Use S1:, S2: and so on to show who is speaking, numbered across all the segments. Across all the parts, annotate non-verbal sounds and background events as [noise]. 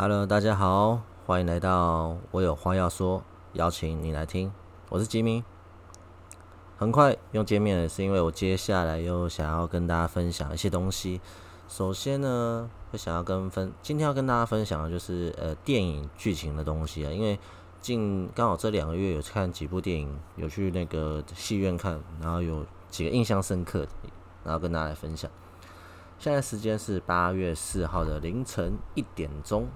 S1: Hello，大家好，欢迎来到我有话要说，邀请你来听。我是吉米。很快用见面了，是因为我接下来又想要跟大家分享一些东西。首先呢，会想要跟分，今天要跟大家分享的就是呃电影剧情的东西啊，因为近刚好这两个月有看几部电影，有去那个戏院看，然后有几个印象深刻的，然后跟大家来分享。现在时间是八月四号的凌晨一点钟。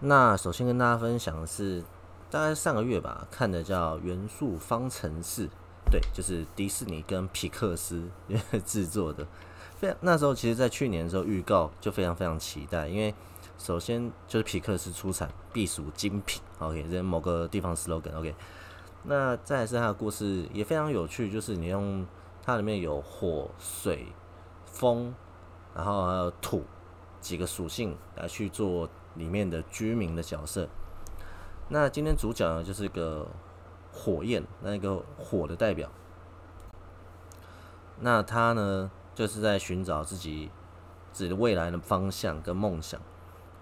S1: 那首先跟大家分享的是，大概上个月吧看的叫《元素方程式》，对，就是迪士尼跟皮克斯 [laughs] 制作的。非常那时候其实，在去年的时候预告就非常非常期待，因为首先就是皮克斯出产必属精品，OK，这某个地方 slogan，OK。那再是它的故事也非常有趣，就是你用它里面有火、水。风，然后还有土几个属性来去做里面的居民的角色。那今天主角呢，就是一个火焰，那个火的代表。那他呢，就是在寻找自己自己的未来的方向跟梦想。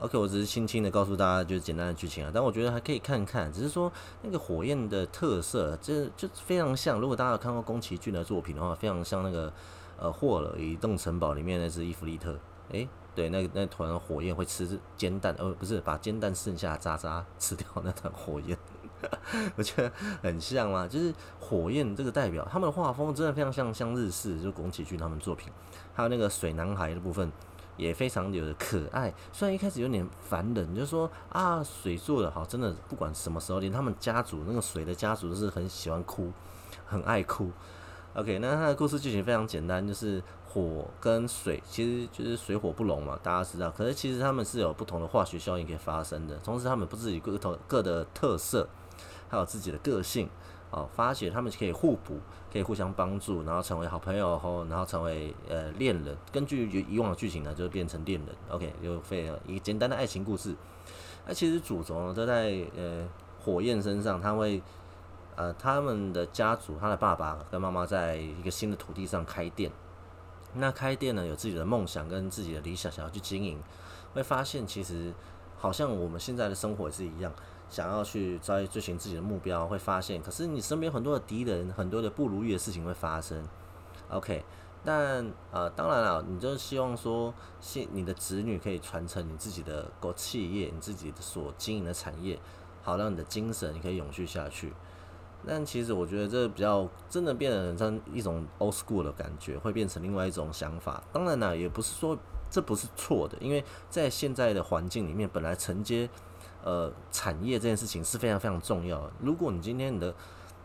S1: OK，我只是轻轻的告诉大家，就是简单的剧情啊。但我觉得还可以看看，只是说那个火焰的特色，这就非常像。如果大家有看过宫崎骏的作品的话，非常像那个。呃，霍尔移动城堡里面那只伊芙利特，诶，对，那那团火焰会吃煎蛋，呃，不是把煎蛋剩下渣渣吃掉 [laughs] 那团火焰，[laughs] 我觉得很像嘛，就是火焰这个代表，他们的画风真的非常像像日式，就宫崎骏他们作品，还有那个水男孩的部分也非常有的可爱，虽然一开始有点烦人，就是说啊，水做的好，真的不管什么时候，连他们家族那个水的家族是很喜欢哭，很爱哭。OK，那他的故事剧情非常简单，就是火跟水其实就是水火不容嘛，大家知道。可是其实他们是有不同的化学效应可以发生的，同时他们不自己各头各的特色，还有自己的个性，哦，发觉他们可以互补，可以互相帮助，然后成为好朋友后，然后成为呃恋人。根据以往的剧情呢，就变成恋人。OK，就非常一个简单的爱情故事。那其实主轴呢都在呃火焰身上，他会。呃，他们的家族，他的爸爸跟妈妈在一个新的土地上开店。那开店呢，有自己的梦想跟自己的理想，想要去经营。会发现其实好像我们现在的生活也是一样，想要去追追寻自己的目标，会发现，可是你身边很多的敌人，很多的不如意的事情会发生。OK，但呃，当然了，你就希望说，现你的子女可以传承你自己的国企业，你自己所经营的产业，好让你的精神可以永续下去。但其实我觉得这比较真的变得像一种 old school 的感觉，会变成另外一种想法。当然呢，也不是说这不是错的，因为在现在的环境里面，本来承接呃产业这件事情是非常非常重要的。如果你今天你的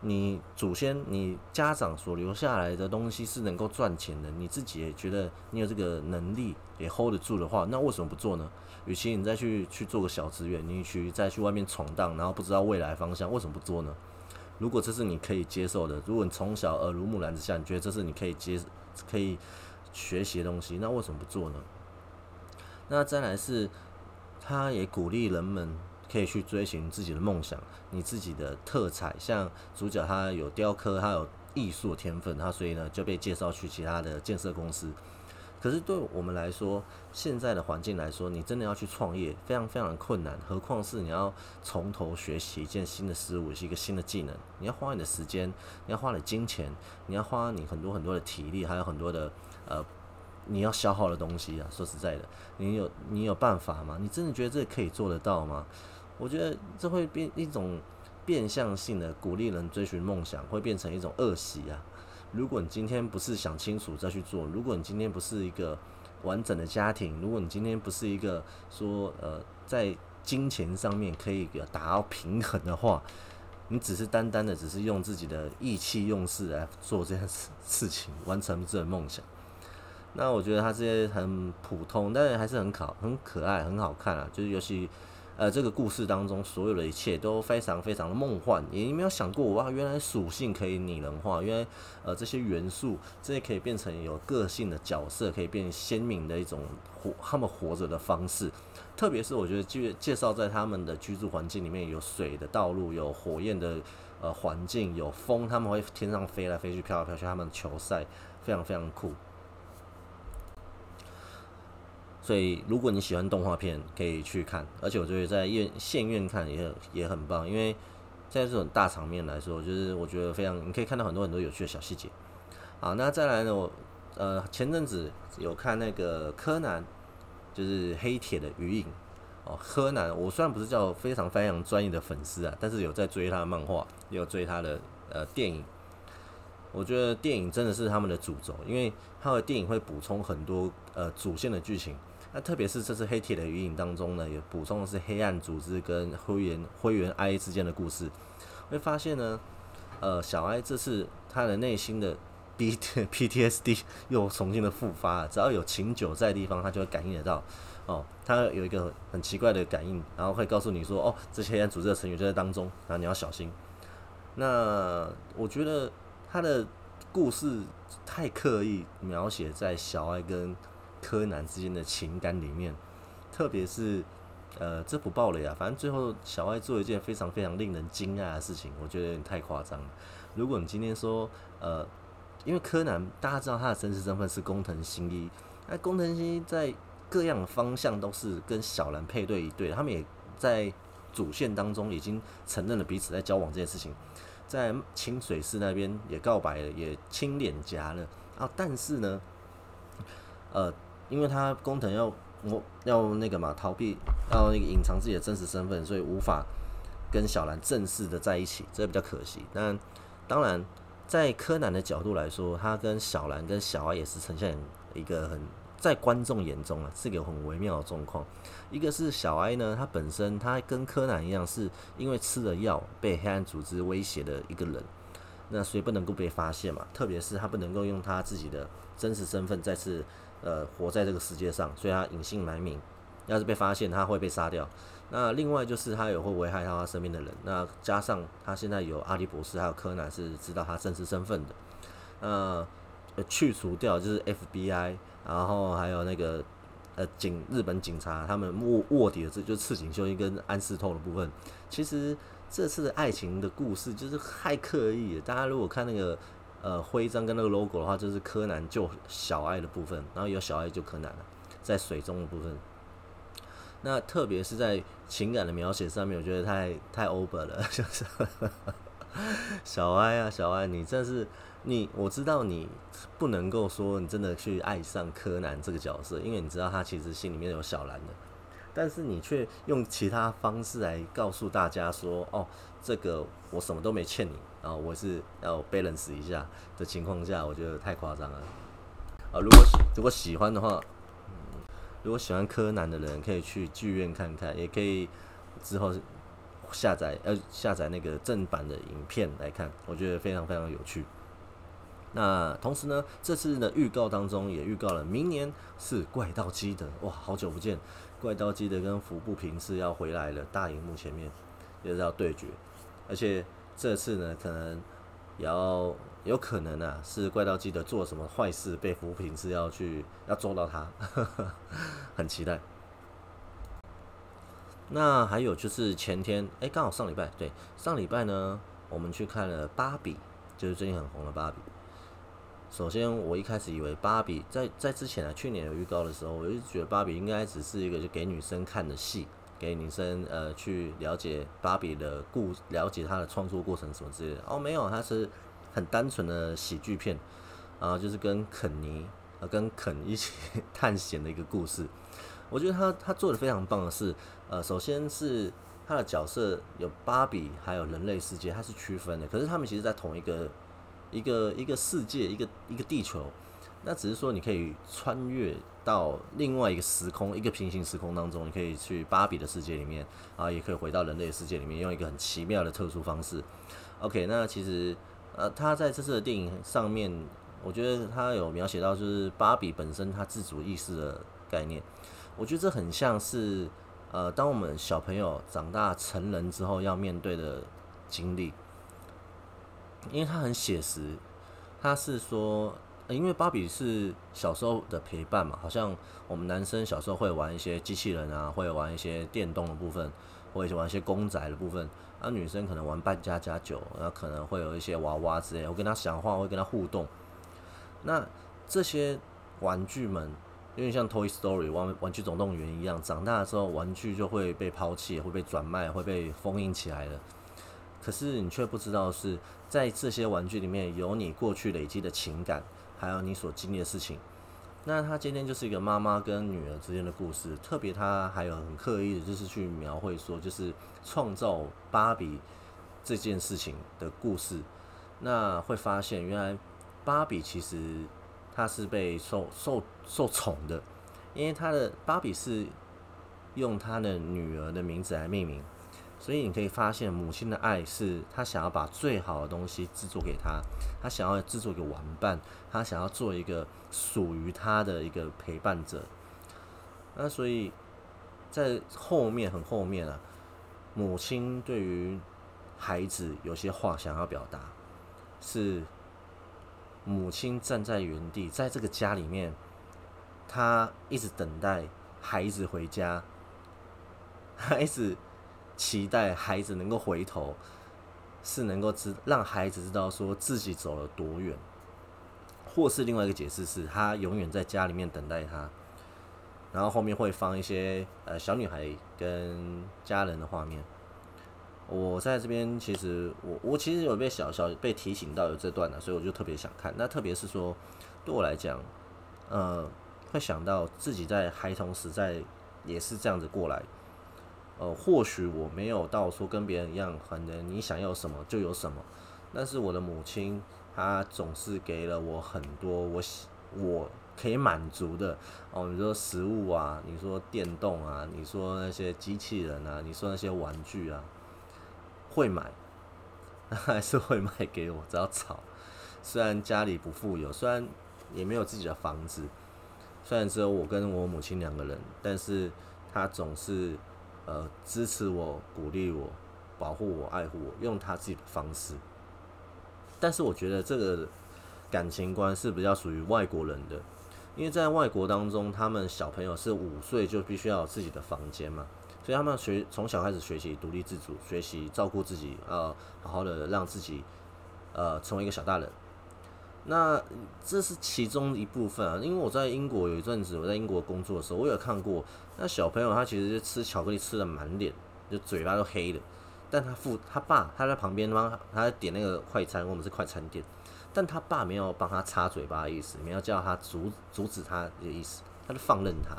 S1: 你祖先、你家长所留下来的东西是能够赚钱的，你自己也觉得你有这个能力也 hold 得住的话，那为什么不做呢？与其你再去去做个小职员，你去再去外面闯荡，然后不知道未来方向，为什么不做呢？如果这是你可以接受的，如果你从小耳濡目染之下，你觉得这是你可以接、可以学习的东西，那为什么不做呢？那再来是，他也鼓励人们可以去追寻自己的梦想，你自己的特彩，像主角他有雕刻，他有艺术的天分，他所以呢就被介绍去其他的建设公司。可是对我们来说，现在的环境来说，你真的要去创业，非常非常的困难。何况是你要从头学习一件新的事物，是一个新的技能，你要花你的时间，你要花你的金钱，你要花你很多很多的体力，还有很多的呃你要消耗的东西啊。说实在的，你有你有办法吗？你真的觉得这可以做得到吗？我觉得这会变一种变相性的鼓励人追寻梦想，会变成一种恶习啊。如果你今天不是想清楚再去做，如果你今天不是一个完整的家庭，如果你今天不是一个说呃在金钱上面可以达到平衡的话，你只是单单的只是用自己的意气用事来做这件事事情，完成这个梦想，那我觉得他这些很普通，但是还是很可很可爱很好看啊，就是尤其。呃，这个故事当中所有的一切都非常非常的梦幻，也没有想过哇，原来属性可以拟人化，原来呃这些元素这些可以变成有个性的角色，可以变鲜明的一种活他们活着的方式。特别是我觉得介介绍在他们的居住环境里面有水的道路，有火焰的呃环境，有风，他们会天上飞来飞去，飘来飘去，他们球赛非常非常酷。所以如果你喜欢动画片，可以去看，而且我觉得在院县院看也也很棒，因为在这种大场面来说，就是我觉得非常，你可以看到很多很多有趣的小细节。好，那再来呢，我呃前阵子有看那个柯南，就是黑铁的余影哦，柯南，我虽然不是叫非常非常专业的粉丝啊，但是有在追他的漫画，也有追他的呃电影。我觉得电影真的是他们的主轴，因为他的电影会补充很多呃主线的剧情。那特别是这次黑铁的余影当中呢，也补充的是黑暗组织跟灰原灰原哀之间的故事。会发现呢，呃，小哀这次他的内心的 B T P T S D [laughs] 又重新的复发，只要有琴酒在的地方，他就会感应得到。哦，他有一个很奇怪的感应，然后会告诉你说，哦，这些黑暗组织的成员就在当中，然后你要小心。那我觉得他的故事太刻意描写在小哀跟柯南之间的情感里面，特别是，呃，这不爆雷啊，反正最后小爱做一件非常非常令人惊讶的事情，我觉得有点太夸张了。如果你今天说，呃，因为柯南大家知道他的真实身份是工藤新一，那工藤新一在各样的方向都是跟小兰配对一对，他们也在主线当中已经承认了彼此在交往这件事情，在清水寺那边也告白了，也亲脸颊了啊，但是呢，呃。因为他工藤要我要那个嘛逃避，要那个隐藏自己的真实身份，所以无法跟小兰正式的在一起，这比较可惜。但当然，在柯南的角度来说，他跟小兰跟小爱也是呈现一个很在观众眼中啊是个很微妙的状况。一个是小哀呢，他本身他跟柯南一样，是因为吃了药被黑暗组织威胁的一个人，那所以不能够被发现嘛。特别是他不能够用他自己的真实身份再次。呃，活在这个世界上，所以他隐姓埋名。要是被发现，他会被杀掉。那另外就是他也会危害到他身边的人。那加上他现在有阿笠博士，还有柯南是知道他真实身份的。呃，去除掉就是 FBI，然后还有那个呃警日本警察他们卧卧底的这就是赤井秀一跟安室透的部分。其实这次的爱情的故事就是太刻意了。大家如果看那个。呃，徽章跟那个 logo 的话，就是柯南救小爱的部分，然后有小爱救柯南了，在水中的部分。那特别是在情感的描写上面，我觉得太太 over 了，[laughs] 就是 [laughs] 小爱啊，小爱，你真是你，我知道你不能够说你真的去爱上柯南这个角色，因为你知道他其实心里面有小兰的，但是你却用其他方式来告诉大家说，哦，这个我什么都没欠你。然后我是要 balance 一下的情况下，我觉得太夸张了。啊，如果如果喜欢的话，嗯，如果喜欢柯南的人可以去剧院看看，也可以之后下载呃下载那个正版的影片来看，我觉得非常非常有趣。那同时呢，这次的预告当中也预告了明年是怪盗基德，哇，好久不见，怪盗基德跟服部平是要回来了，大荧幕前面也是要对决，而且。这次呢，可能也要有可能啊，是怪盗基德做什么坏事，被扶贫是要去要捉到他，[laughs] 很期待。那还有就是前天，哎，刚好上礼拜，对，上礼拜呢，我们去看了芭比，就是最近很红的芭比。首先，我一开始以为芭比在在之前啊，去年有预告的时候，我就觉得芭比应该只是一个就给女生看的戏。给女生呃去了解芭比的故，了解她的创作过程什么之类的哦，没有，它是很单纯的喜剧片，然后就是跟肯尼呃跟肯一起探险的一个故事。我觉得他他做的非常棒的是，呃，首先是他的角色有芭比还有人类世界，它是区分的，可是他们其实在同一个一个一个世界一个一个地球，那只是说你可以穿越。到另外一个时空，一个平行时空当中，你可以去芭比的世界里面啊，也可以回到人类世界里面，用一个很奇妙的特殊方式。OK，那其实呃，他在这次的电影上面，我觉得他有描写到就是芭比本身他自主意识的概念，我觉得这很像是呃，当我们小朋友长大成人之后要面对的经历，因为他很写实，他是说。因为芭比是小时候的陪伴嘛，好像我们男生小时候会玩一些机器人啊，会玩一些电动的部分，或者玩一些公仔的部分。那女生可能玩扮家家酒，那可能会有一些娃娃之类，我跟她讲话，会跟她互动。那这些玩具们有点像 Toy Story 玩玩具总动员一样，长大之后玩具就会被抛弃，会被转卖，会被封印起来了。可是你却不知道是在这些玩具里面有你过去累积的情感，还有你所经历的事情。那他今天就是一个妈妈跟女儿之间的故事，特别他还有很刻意的，就是去描绘说，就是创造芭比这件事情的故事。那会发现，原来芭比其实她是被受受受宠的，因为她的芭比是用她的女儿的名字来命名，所以你可以发现母亲的爱是她想要把最好的东西制作给她，她想要制作一个玩伴，她想要做一个属于她的一个陪伴者。那所以在后面很后面啊，母亲对于孩子有些话想要表达。是母亲站在原地，在这个家里面，她一直等待孩子回家，孩子期待孩子能够回头，是能够知让孩子知道说自己走了多远，或是另外一个解释是，他永远在家里面等待他，然后后面会放一些呃小女孩跟家人的画面。我在这边，其实我我其实有被小小被提醒到有这段的，所以我就特别想看。那特别是说，对我来讲，呃，会想到自己在孩童时代也是这样子过来。呃，或许我没有到说跟别人一样，可能你想要什么就有什么，但是我的母亲她总是给了我很多我我可以满足的哦。你说食物啊，你说电动啊，你说那些机器人啊，你说那些玩具啊。会买，[laughs] 还是会买给我，只要吵。虽然家里不富有，虽然也没有自己的房子，虽然只有我跟我母亲两个人，但是她总是呃支持我、鼓励我、保护我、爱护我，用他自己的方式。但是我觉得这个感情观是比较属于外国人的，因为在外国当中，他们小朋友是五岁就必须要有自己的房间嘛。所以他们学从小开始学习独立自主，学习照顾自己，呃，好好的让自己，呃，成为一个小大人。那这是其中一部分啊，因为我在英国有一阵子，我在英国工作的时候，我有看过那小朋友，他其实吃巧克力吃的满脸，就嘴巴都黑的，但他父他爸他在旁边帮他在点那个快餐，我们是快餐店，但他爸没有帮他擦嘴巴的意思，没有叫他阻阻止他的意思，他就放任他。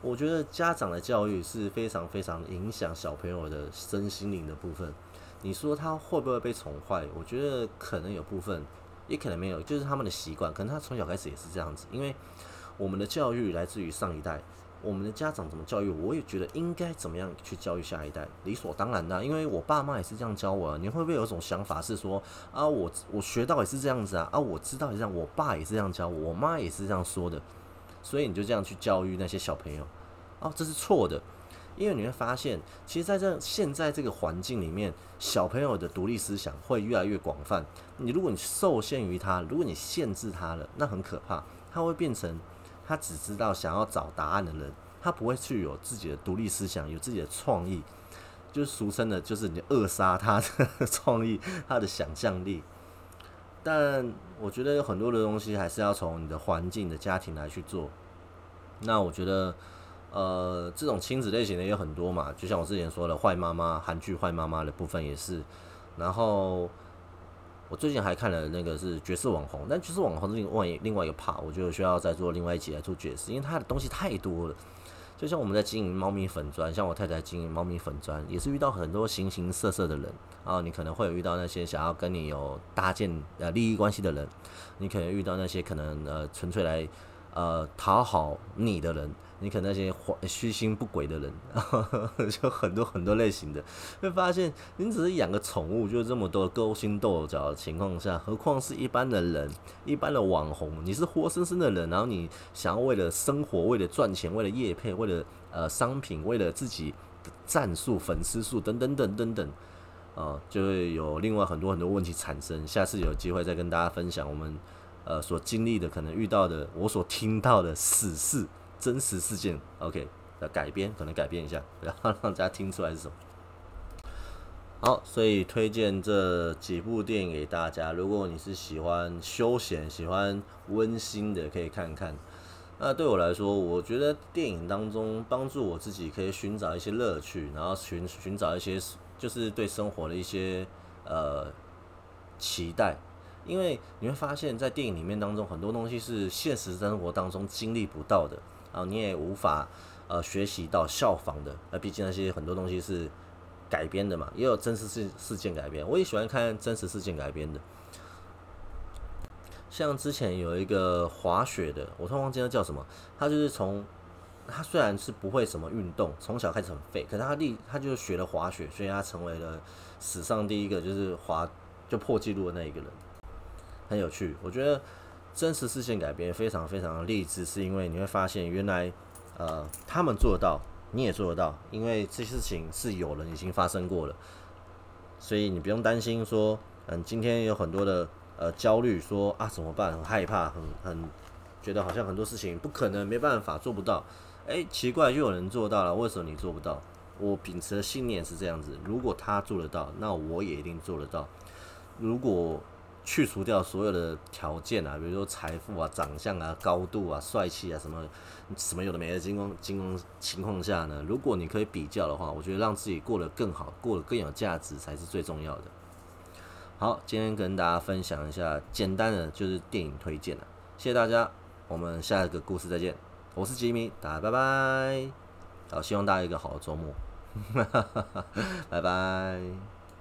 S1: 我觉得家长的教育是非常非常影响小朋友的身心灵的部分。你说他会不会被宠坏？我觉得可能有部分，也可能没有，就是他们的习惯。可能他从小开始也是这样子。因为我们的教育来自于上一代，我们的家长怎么教育，我也觉得应该怎么样去教育下一代，理所当然的。因为我爸妈也是这样教我。你会不会有种想法是说啊，我我学到也是这样子啊，啊，我知道也这样，我爸也是这样教我，我妈也是这样说的。所以你就这样去教育那些小朋友，哦，这是错的，因为你会发现，其实在这现在这个环境里面，小朋友的独立思想会越来越广泛。你如果你受限于他，如果你限制他了，那很可怕，他会变成他只知道想要找答案的人，他不会去有自己的独立思想，有自己的创意，就是俗称的，就是你扼杀他的创意，他的想象力。但我觉得有很多的东西还是要从你的环境、的家庭来去做。那我觉得，呃，这种亲子类型的也有很多嘛，就像我之前说的，坏妈妈韩剧坏妈妈的部分也是。然后我最近还看了那个是角色网红，但角色网红是另外另外一个 part，我觉得需要再做另外一集来做角色，因为它的东西太多了。就像我们在经营猫咪粉砖，像我太太经营猫咪粉砖，也是遇到很多形形色色的人啊。你可能会有遇到那些想要跟你有搭建呃利益关系的人，你可能遇到那些可能呃纯粹来。呃，讨好你的人，你可能那些虚心不轨的人，[laughs] 就很多很多类型的，会发现你只是养个宠物，就这么多勾心斗角的情况下，何况是一般的人，一般的网红，你是活生生的人，然后你想要为了生活，为了赚钱，为了业配，为了呃商品，为了自己的战术、粉丝数等等等等等，啊，就会有另外很多很多问题产生。下次有机会再跟大家分享我们。呃，所经历的可能遇到的，我所听到的史事、真实事件，OK，要改编，可能改编一下，然后 [laughs] 让大家听出来是什么。好，所以推荐这几部电影给大家。如果你是喜欢休闲、喜欢温馨的，可以看看。那对我来说，我觉得电影当中帮助我自己可以寻找一些乐趣，然后寻寻找一些就是对生活的一些呃期待。因为你会发现在电影里面当中，很多东西是现实生活当中经历不到的，然后你也无法呃学习到效仿的。那毕竟那些很多东西是改编的嘛，也有真实事事件改编。我也喜欢看真实事件改编的。像之前有一个滑雪的，我突然忘记他叫什么。他就是从他虽然是不会什么运动，从小开始很废，可是他立他就学了滑雪，所以他成为了史上第一个就是滑就破纪录的那一个人。很有趣，我觉得真实事件改编非常非常励志，是因为你会发现原来呃他们做得到，你也做得到，因为这些事情是有人已经发生过了，所以你不用担心说，嗯，今天有很多的呃焦虑，说啊怎么办，很害怕，很很觉得好像很多事情不可能，没办法做不到，哎，奇怪，就有人做到了，为什么你做不到？我秉持的信念是这样子，如果他做得到，那我也一定做得到，如果。去除掉所有的条件啊，比如说财富啊、长相啊、高度啊、帅气啊什么什么有的没的金光金光情况下呢，如果你可以比较的话，我觉得让自己过得更好、过得更有价值才是最重要的。好，今天跟大家分享一下简单的就是电影推荐了，谢谢大家，我们下一个故事再见，我是吉米，大家拜拜，好，希望大家有一个好的周末，[laughs] 拜拜。